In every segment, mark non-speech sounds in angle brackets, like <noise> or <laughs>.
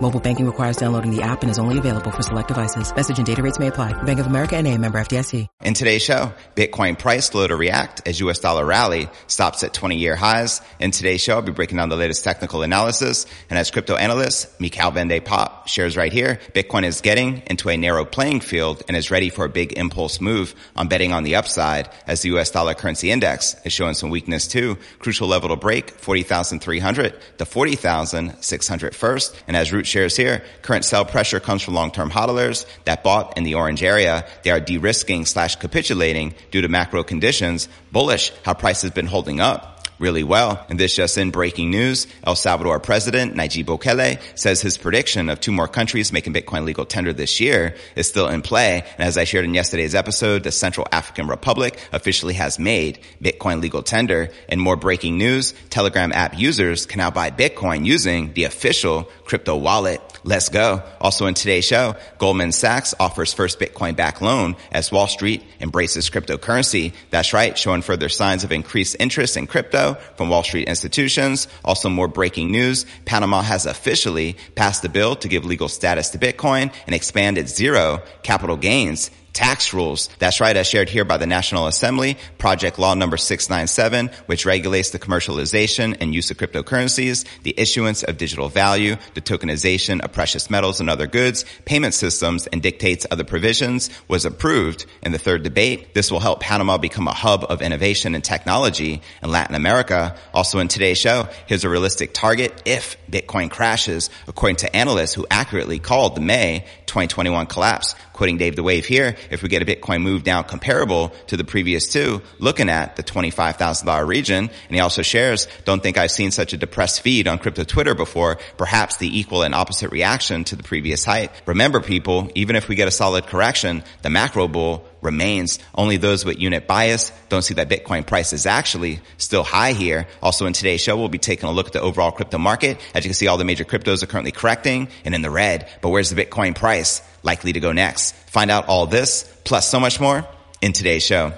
Mobile banking requires downloading the app and is only available for select devices. Message and data rates may apply. Bank of America and a member FDIC. In today's show, Bitcoin price slow to react as US dollar rally stops at 20 year highs. In today's show, I'll be breaking down the latest technical analysis. And as crypto analyst, Michaël van de Poppe shares right here, Bitcoin is getting into a narrow playing field and is ready for a big impulse move on betting on the upside as the US dollar currency index is showing some weakness too. Crucial level to break 40,300 to 40,600 first. And as Root shares here, current sell pressure comes from long-term hodlers that bought in the orange area. They are de-risking slash capitulating due to macro conditions. Bullish how price has been holding up really well. And this just in breaking news, El Salvador President Nayib Bukele says his prediction of two more countries making Bitcoin legal tender this year is still in play. And as I shared in yesterday's episode, the Central African Republic officially has made Bitcoin legal tender. And more breaking news, Telegram app users can now buy Bitcoin using the official crypto wallet. Let's go. Also in today's show, Goldman Sachs offers first Bitcoin back loan as Wall Street embraces cryptocurrency. That's right, showing further signs of increased interest in crypto from Wall Street institutions. Also more breaking news. Panama has officially passed a bill to give legal status to Bitcoin and expand its zero capital gains tax rules. That's right, as shared here by the National Assembly, Project Law number 697, which regulates the commercialization and use of cryptocurrencies, the issuance of digital value, the tokenization of precious metals and other goods, payment systems, and dictates other provisions, was approved in the third debate. This will help Panama become a hub of innovation and technology in Latin America. Also in today's show, here's a realistic target if Bitcoin crashes, according to analysts who accurately called the May 2021 collapse. Quoting Dave the Wave here, if we get a Bitcoin move down comparable to the previous two, looking at the $25,000 region, and he also shares, don't think I've seen such a depressed feed on crypto Twitter before, perhaps the equal and opposite reaction to the previous height. Remember people, even if we get a solid correction, the macro bull remains. Only those with unit bias don't see that Bitcoin price is actually still high here. Also in today's show, we'll be taking a look at the overall crypto market. As you can see, all the major cryptos are currently correcting and in the red. But where's the Bitcoin price likely to go next? Find out all this plus so much more in today's show.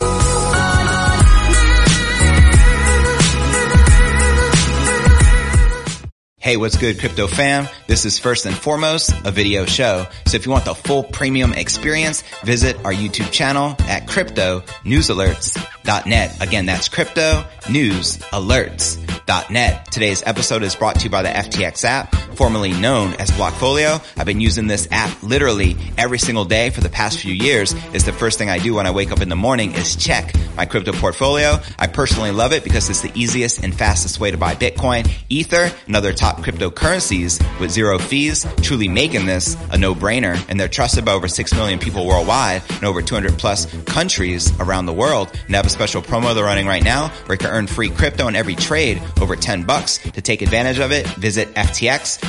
Hey, what's good, crypto fam? This is first and foremost a video show. So if you want the full premium experience, visit our YouTube channel at crypto news alerts.net. Again, that's crypto news alerts.net. Today's episode is brought to you by the FTX app, formerly known as Blockfolio. I've been using this app literally every single day for the past few years. It's the first thing I do when I wake up in the morning is check my crypto portfolio. I personally love it because it's the easiest and fastest way to buy Bitcoin, Ether, and other top cryptocurrencies with zero fees, truly making this a no-brainer. And they're trusted by over 6 million people worldwide and over 200 plus countries around the world. And they have a special promo they're running right now where you can earn free crypto in every trade over 10 bucks. To take advantage of it, visit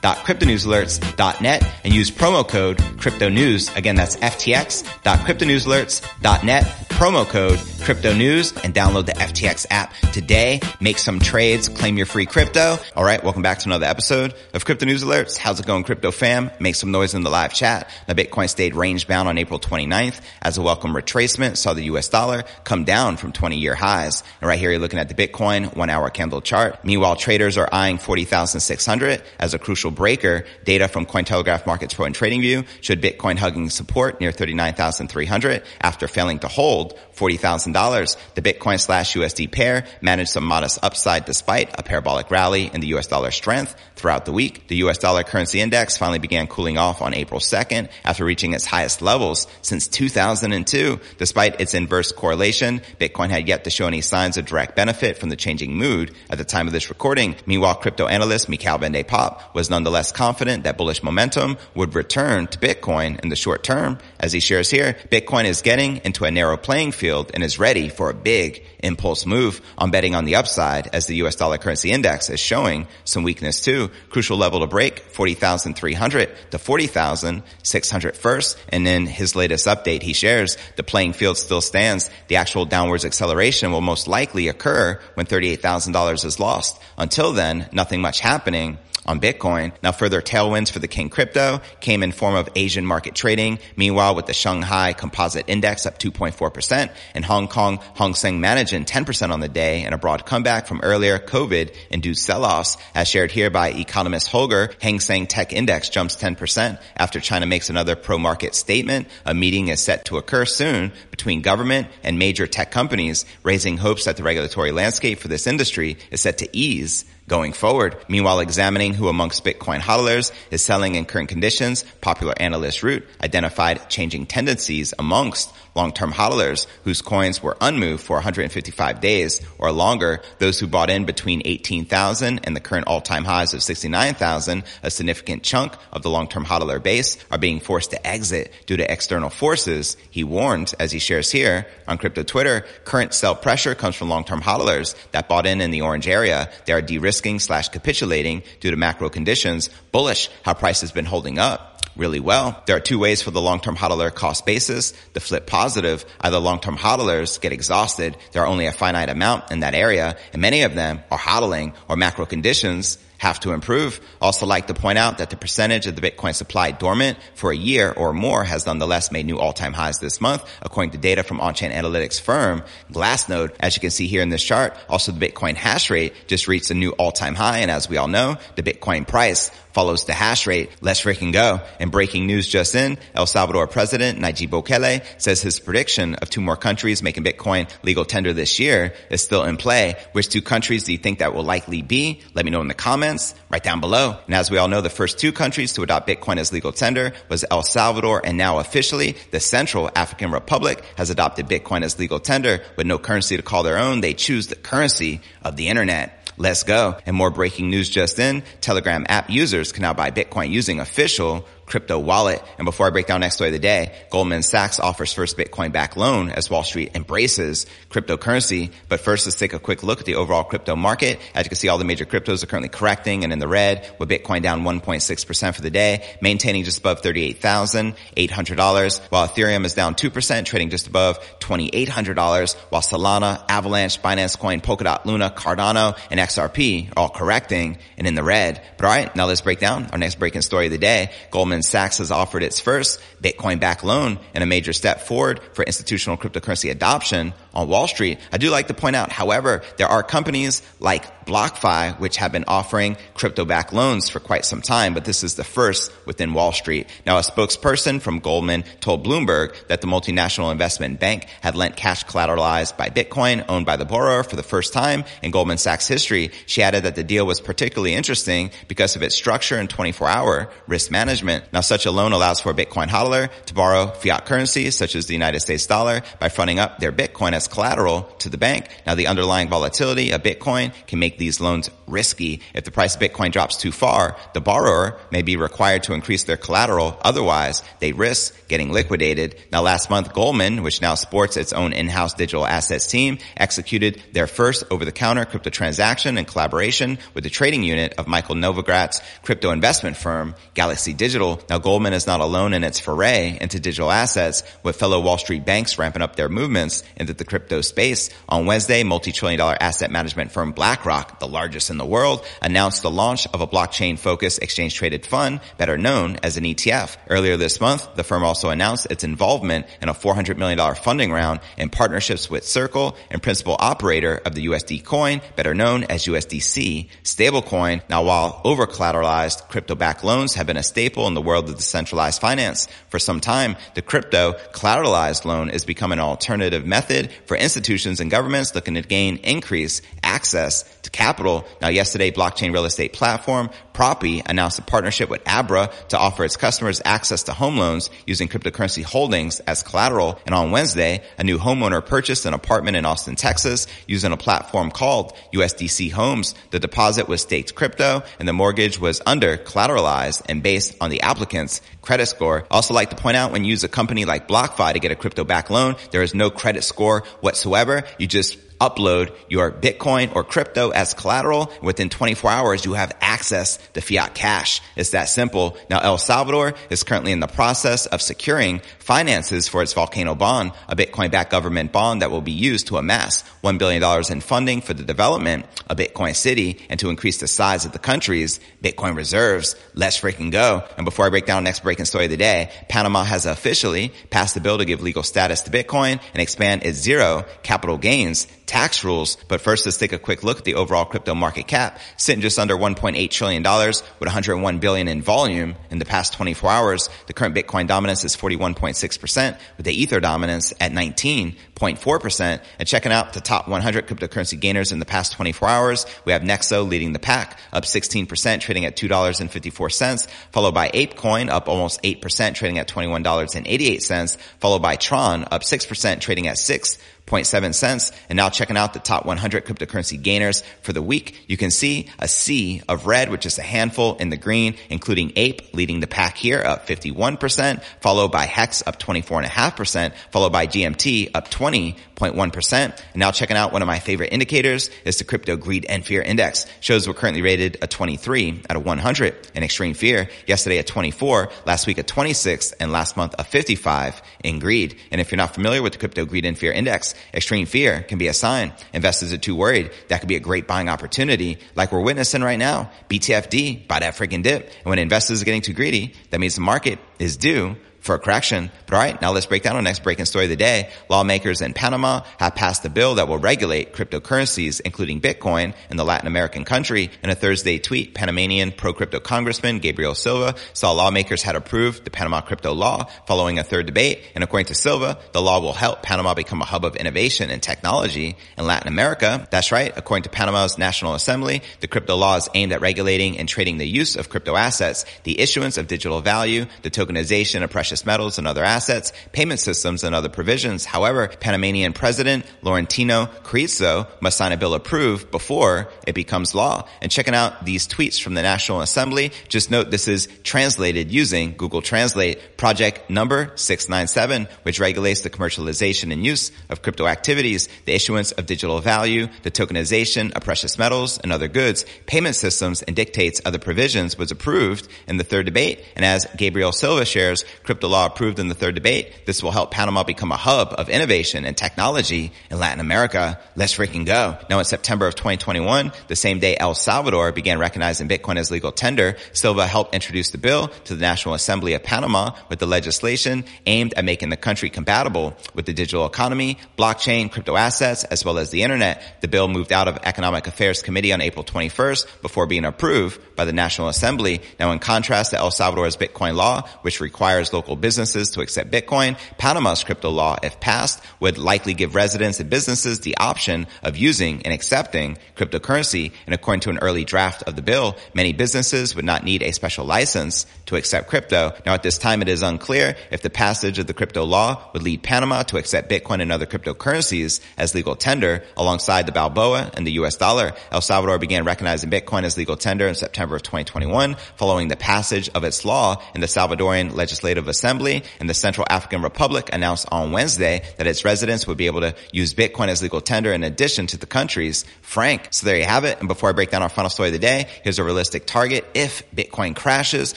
ftx.cryptonewsalerts.net and use promo code cryptonews. Again, that's ftx.cryptonewsalerts.net, promo code crypto news and download the FTX app today. Make some trades, claim your free crypto. All right. Welcome back to another episode of Crypto News Alerts. How's it going, crypto fam? Make some noise in the live chat. The Bitcoin stayed range bound on April 29th as a welcome retracement. Saw the US dollar come down from 20 year highs. And right here, you're looking at the Bitcoin one hour candle chart. Meanwhile, traders are eyeing 40,600 as a crucial breaker. Data from Cointelegraph Markets Pro and TradingView showed Bitcoin hugging support near 39,300 after failing to hold 40,000 $38,000. The Bitcoin slash USD pair managed some modest upside despite a parabolic rally in the US dollar strength throughout the week. The US dollar currency index finally began cooling off on April 2nd after reaching its highest levels since 2002. Despite its inverse correlation, Bitcoin had yet to show any signs of direct benefit from the changing mood at the time of this recording. Meanwhile, crypto analyst Mikhail Ben Pop was nonetheless confident that bullish momentum would return to Bitcoin in the short term. As he shares here, Bitcoin is getting into a narrow playing field and is ready for a big impulse move on betting on the upside as the US dollar currency index is showing some weakness too. Crucial level to break 40,300 to 40,600 first. And in his latest update, he shares the playing field still stands. The actual downwards acceleration will most likely occur when $38,000 is lost. Until then, nothing much happening on Bitcoin. Now further tailwinds for the King crypto came in form of Asian market trading. Meanwhile, with the Shanghai Composite Index up 2.4% and Hong Kong Hang Seng managing 10% on the day and a broad comeback from earlier COVID induced sell-offs as shared here by economist Holger, Hang Seng Tech Index jumps 10% after China makes another pro-market statement. A meeting is set to occur soon between government and major tech companies, raising hopes that the regulatory landscape for this industry is set to ease going forward. Meanwhile, examining who amongst Bitcoin hodlers is selling in current conditions, popular analyst Root identified changing tendencies amongst long-term hodlers whose coins were unmoved for 155 days or longer. Those who bought in between 18,000 and the current all-time highs of 69,000, a significant chunk of the long-term hodler base are being forced to exit due to external forces. He warned, as he shares here on crypto Twitter, current sell pressure comes from long-term hodlers that bought in in the orange area. They are de-risking risking slash capitulating due to macro conditions, bullish how price has been holding up really well. There are two ways for the long-term hodler cost basis. The flip positive, either long-term hodlers get exhausted. There are only a finite amount in that area and many of them are hodling or macro conditions have to improve. Also like to point out that the percentage of the Bitcoin supply dormant for a year or more has nonetheless made new all-time highs this month, according to data from on-chain analytics firm Glassnode. As you can see here in this chart, also the Bitcoin hash rate just reached a new all-time high. And as we all know, the Bitcoin price follows the hash rate. Let's freaking go. And breaking news just in, El Salvador President Nayib Bukele says his prediction of two more countries making Bitcoin legal tender this year is still in play. Which two countries do you think that will likely be? Let me know in the comments right down below. And as we all know, the first two countries to adopt Bitcoin as legal tender was El Salvador and now officially the Central African Republic has adopted Bitcoin as legal tender with no currency to call their own. They choose the currency of the internet. Let's go. And more breaking news just in, Telegram app users can now buy Bitcoin using official crypto wallet. And before I break down next story of the day, Goldman Sachs offers first Bitcoin back loan as Wall Street embraces cryptocurrency. But first, let's take a quick look at the overall crypto market. As you can see, all the major cryptos are currently correcting and in the red with Bitcoin down 1.6% for the day, maintaining just above $38,800 while Ethereum is down 2%, trading just above $2,800 while Solana, Avalanche, Binance Coin, Polkadot, Luna, Cardano, and XRP are all correcting and in the red. But all right, now let's break down our next breaking story of the day. Goldman Sachs has offered its first Bitcoin backed loan and a major step forward for institutional cryptocurrency adoption on Wall Street. I do like to point out, however, there are companies like BlockFi, which have been offering crypto backed loans for quite some time, but this is the first within Wall Street. Now, a spokesperson from Goldman told Bloomberg that the multinational investment bank had lent cash collateralized by Bitcoin owned by the borrower for the first time in Goldman Sachs history. She added that the deal was particularly interesting because of its structure and 24 hour risk management. Now, such a loan allows for a Bitcoin hodler to borrow fiat currency, such as the United States dollar, by fronting up their Bitcoin as collateral to the bank. Now, the underlying volatility of Bitcoin can make these loans risky. If the price of Bitcoin drops too far, the borrower may be required to increase their collateral. Otherwise, they risk getting liquidated. Now, last month, Goldman, which now sports its own in-house digital assets team, executed their first over-the-counter crypto transaction in collaboration with the trading unit of Michael Novogratz crypto investment firm, Galaxy Digital. Now, Goldman is not alone in its foray into digital assets, with fellow Wall Street banks ramping up their movements into the crypto space. On Wednesday, multi-trillion dollar asset management firm BlackRock, the largest in the world, announced the launch of a blockchain-focused exchange-traded fund, better known as an ETF. Earlier this month, the firm also announced its involvement in a $400 million funding round in partnerships with Circle and principal operator of the USD coin, better known as USDC stablecoin. Now, while over-collateralized crypto-backed loans have been a staple in the world of decentralized finance. For some time, the crypto collateralized loan is become an alternative method for institutions and governments looking to gain increased access to capital. Now yesterday, blockchain real estate platform Propy announced a partnership with Abra to offer its customers access to home loans using cryptocurrency holdings as collateral. And on Wednesday, a new homeowner purchased an apartment in Austin, Texas using a platform called USDC Homes. The deposit was staked crypto and the mortgage was under collateralized and based on the applicant's credit score. Also like to point out when you use a company like BlockFi to get a crypto back loan, there is no credit score whatsoever. You just upload your Bitcoin or crypto as collateral. Within 24 hours, you have access to fiat cash. It's that simple. Now, El Salvador is currently in the process of securing finances for its volcano bond, a Bitcoin backed government bond that will be used to amass $1 billion in funding for the development of Bitcoin City and to increase the size of the country's Bitcoin reserves. Let's freaking go. And before I break down the next breaking story of the day, Panama has officially passed a bill to give legal status to Bitcoin and expand its zero capital gains tax rules. But first, let's take a quick look at the overall crypto market cap, sitting just under $1.8 trillion with 101 billion in volume in the past 24 hours. The current Bitcoin dominance is 41.6% with the Ether dominance at 19.4%. And checking out the top 100 cryptocurrency gainers in the past 24 hours, we have Nexo leading the pack, up 16%, trading at $2.54, followed by ApeCoin, up almost 8%, trading at $21.88, followed by Tron, up 6%, trading at 6 0.7 cents. And now checking out the top 100 cryptocurrency gainers for the week, you can see a sea of red, which is a handful in the green, including Ape leading the pack here up 51%, followed by Hex up 24.5%, followed by GMT up 20.1%. And now checking out one of my favorite indicators is the crypto greed and fear index. Shows we're currently rated a 23 out of 100 in extreme fear. Yesterday at 24, last week at 26, and last month a 55 in greed. And if you're not familiar with the crypto greed and fear index, extreme fear can be a sign. Investors are too worried. That could be a great buying opportunity like we're witnessing right now. BTFD, buy that freaking dip. And when investors are getting too greedy, that means the market is due for a correction. But all right, now let's break down our next breaking story of the day. Lawmakers in Panama have passed a bill that will regulate cryptocurrencies, including Bitcoin, in the Latin American country. In a Thursday tweet, Panamanian pro-crypto congressman Gabriel Silva saw lawmakers had approved the Panama crypto law following a third debate. And according to Silva, the law will help Panama become a hub of innovation and technology in Latin America. That's right. According to Panama's National Assembly, the crypto law is aimed at regulating and trading the use of crypto assets, the issuance of digital value, the tokenization of precious precious metals and other assets, payment systems, and other provisions. However, Panamanian President Laurentino Cortizo must sign a bill approved before it becomes law. And checking out these tweets from the National Assembly, just note this is translated using Google Translate project number 697, which regulates the commercialization and use of crypto activities, the issuance of digital value, the tokenization of precious metals and other goods, payment systems, and dictates other provisions was approved in the third debate. And as Gabriel Silva shares, crypto the law approved in the third debate. This will help Panama become a hub of innovation and technology in Latin America. Let's freaking go. Now in September of 2021, the same day El Salvador began recognizing Bitcoin as legal tender, Silva helped introduce the bill to the National Assembly of Panama with the legislation aimed at making the country compatible with the digital economy, blockchain, crypto assets, as well as the internet. The bill moved out of Economic Affairs Committee on April 21st before being approved by the National Assembly. Now in contrast to El Salvador's Bitcoin law, which requires local local businesses to accept Bitcoin. Panama's crypto law, if passed, would likely give residents and businesses the option of using and accepting cryptocurrency. And according to an early draft of the bill, many businesses would not need a special license to accept crypto. Now at this time, it is unclear if the passage of the crypto law would lead Panama to accept Bitcoin and other cryptocurrencies as legal tender alongside the Balboa and the US dollar. El Salvador began recognizing Bitcoin as legal tender in September of 2021 following the passage of its law in the Salvadoran Legislative Assembly Assembly and the Central African Republic announced on Wednesday that its residents would be able to use Bitcoin as legal tender in addition to the country's franc. So there you have it. And before I break down our final story of the day, here's a realistic target if Bitcoin crashes,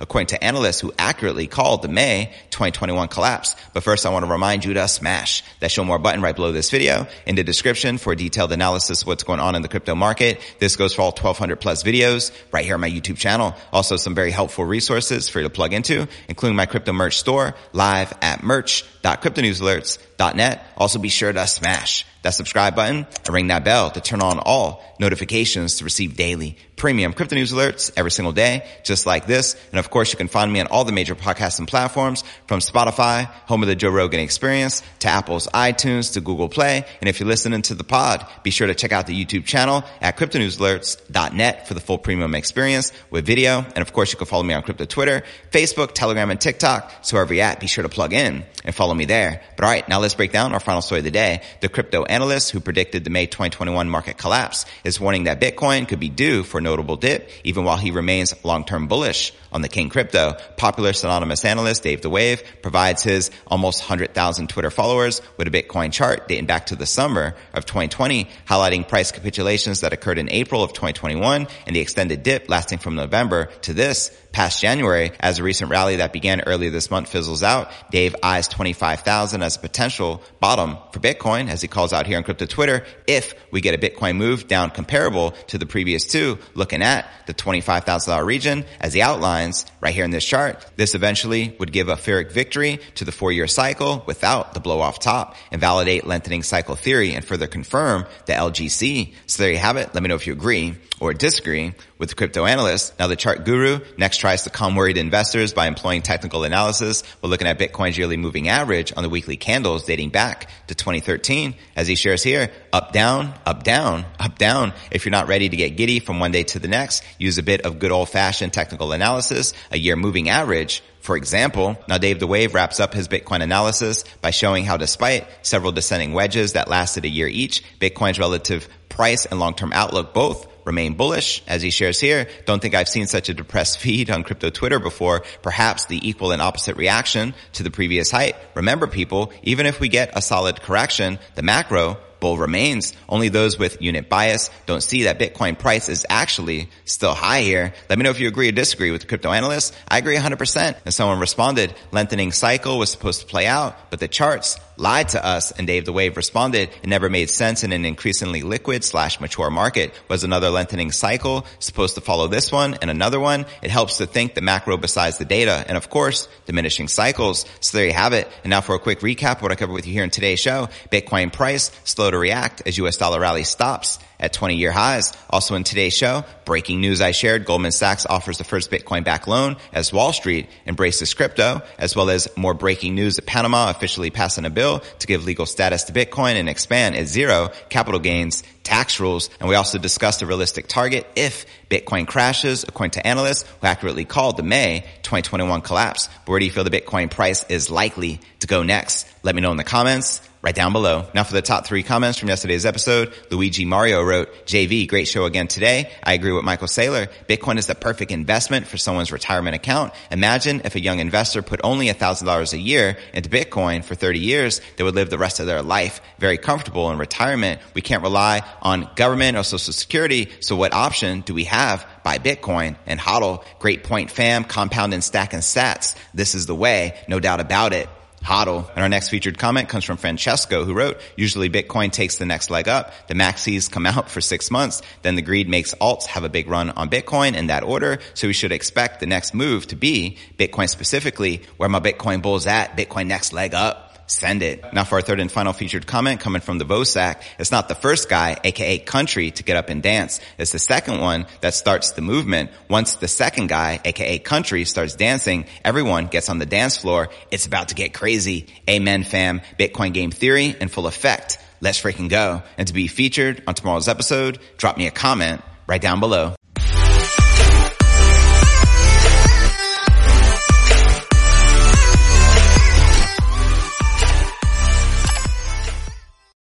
according to analysts who accurately called the May 2021 collapse. But first, I want to remind you to smash that show more button right below this video in the description for detailed analysis of what's going on in the crypto market. This goes for all 1200 plus videos right here on my YouTube channel. Also some very helpful resources for you to plug into, including my crypto merch store live at merch.cryptonewsalerts.net. Also be sure to smash that subscribe button and ring that bell to turn on all notifications to receive daily premium crypto news alerts every single day, just like this. And of course, you can find me on all the major podcasting platforms from Spotify, home of the Joe Rogan experience, to Apple's iTunes, to Google Play. And if you're listening to the pod, be sure to check out the YouTube channel at cryptonewsalerts.net for the full premium experience with video. And of course, you can follow me on crypto Twitter, Facebook, Telegram, and TikTok. So wherever you're at, be sure to plug in and follow me there. But all right, now let's break down our final story of the day. The crypto analyst who predicted the May 2021 market collapse is warning that Bitcoin could be due for a notable dip, even while he remains long-term bullish on the King Crypto. Popular synonymous analyst Dave the Wave provides his almost 100,000 Twitter followers with a Bitcoin chart dating back to the summer of 2020, highlighting price capitulations that occurred in April of 2021 and the extended dip lasting from November to this past January as a recent rally that began earlier this month fizzles out. Dave eyes 25,000 as a potential bottom for Bitcoin as he calls out here on crypto Twitter. If we get a Bitcoin move down comparable to the previous two, looking at the $25,000 region as he outlines right here in this chart, this eventually would give a Pyrrhic victory to the four year cycle without the blow off top and validate lengthening cycle theory and further confirm the LGC. So there you have it. Let me know if you agree or disagree with the crypto analyst. Now the chart guru next tries to calm worried investors by employing technical analysis while looking at Bitcoin's yearly moving average on the weekly candles dating back to 2013. As he shares here, up, down, up, down, up, down. If you're not ready to get giddy from one day to the next, use a bit of good old fashioned technical analysis, a year moving average, for example, now Dave the Wave wraps up his Bitcoin analysis by showing how despite several descending wedges that lasted a year each, Bitcoin's relative price and long-term outlook both remain bullish. As he shares here, don't think I've seen such a depressed <laughs> feed on crypto Twitter before. Perhaps the equal and opposite reaction to the previous height. Remember people, even if we get a solid correction, the macro bull remains. Only those with unit bias don't see that Bitcoin price is actually still high here. Let me know if you agree or disagree with the crypto analyst. I agree 100%. And someone responded, lengthening cycle was supposed to play out, but the charts lied to us. And Dave the Wave responded, it never made sense in an increasingly liquid slash mature market. Was another lengthening cycle supposed to follow this one and another one? It helps to think the macro besides the data. And of course, diminishing cycles. So there you have it. And now for a quick recap of what I covered with you here in today's show. Bitcoin price to react as US dollar rally stops at 20 year highs. Also in today's show, breaking news I shared, Goldman Sachs offers the first Bitcoin back loan as Wall Street embraces crypto, as well as more breaking news that Panama officially passing a bill to give legal status to Bitcoin and expand its zero capital gains tax rules. And we also discussed a realistic target if Bitcoin crashes, according to analysts who accurately called the May 2021 collapse. But where do you feel the Bitcoin price is likely to go next? Let me know in the comments right down below. Now for the top three comments from yesterday's episode, Luigi Mario wrote, JV, great show again today. I agree with Michael Saylor. Bitcoin is the perfect investment for someone's retirement account. Imagine if a young investor put only $1,000 a year into Bitcoin for 30 years, they would live the rest of their life very comfortable in retirement. We can't rely on government or social security. So what option do we have? Buy Bitcoin and hodl. Great point fam, compound and stack and sats. This is the way, no doubt about it hodl. And our next featured comment comes from Francesco who wrote, usually Bitcoin takes the next leg up. The maxis come out for six months. Then the greed makes alts have a big run on Bitcoin in that order. So we should expect the next move to be Bitcoin specifically where my Bitcoin bulls at Bitcoin next leg up send it. Now for our third and final featured comment coming from the Vosac. It's not the first guy, aka country, to get up and dance. It's the second one that starts the movement. Once the second guy, aka country, starts dancing, everyone gets on the dance floor. It's about to get crazy. Amen fam. Bitcoin game theory in full effect. Let's freaking go. And to be featured on tomorrow's episode, drop me a comment right down below.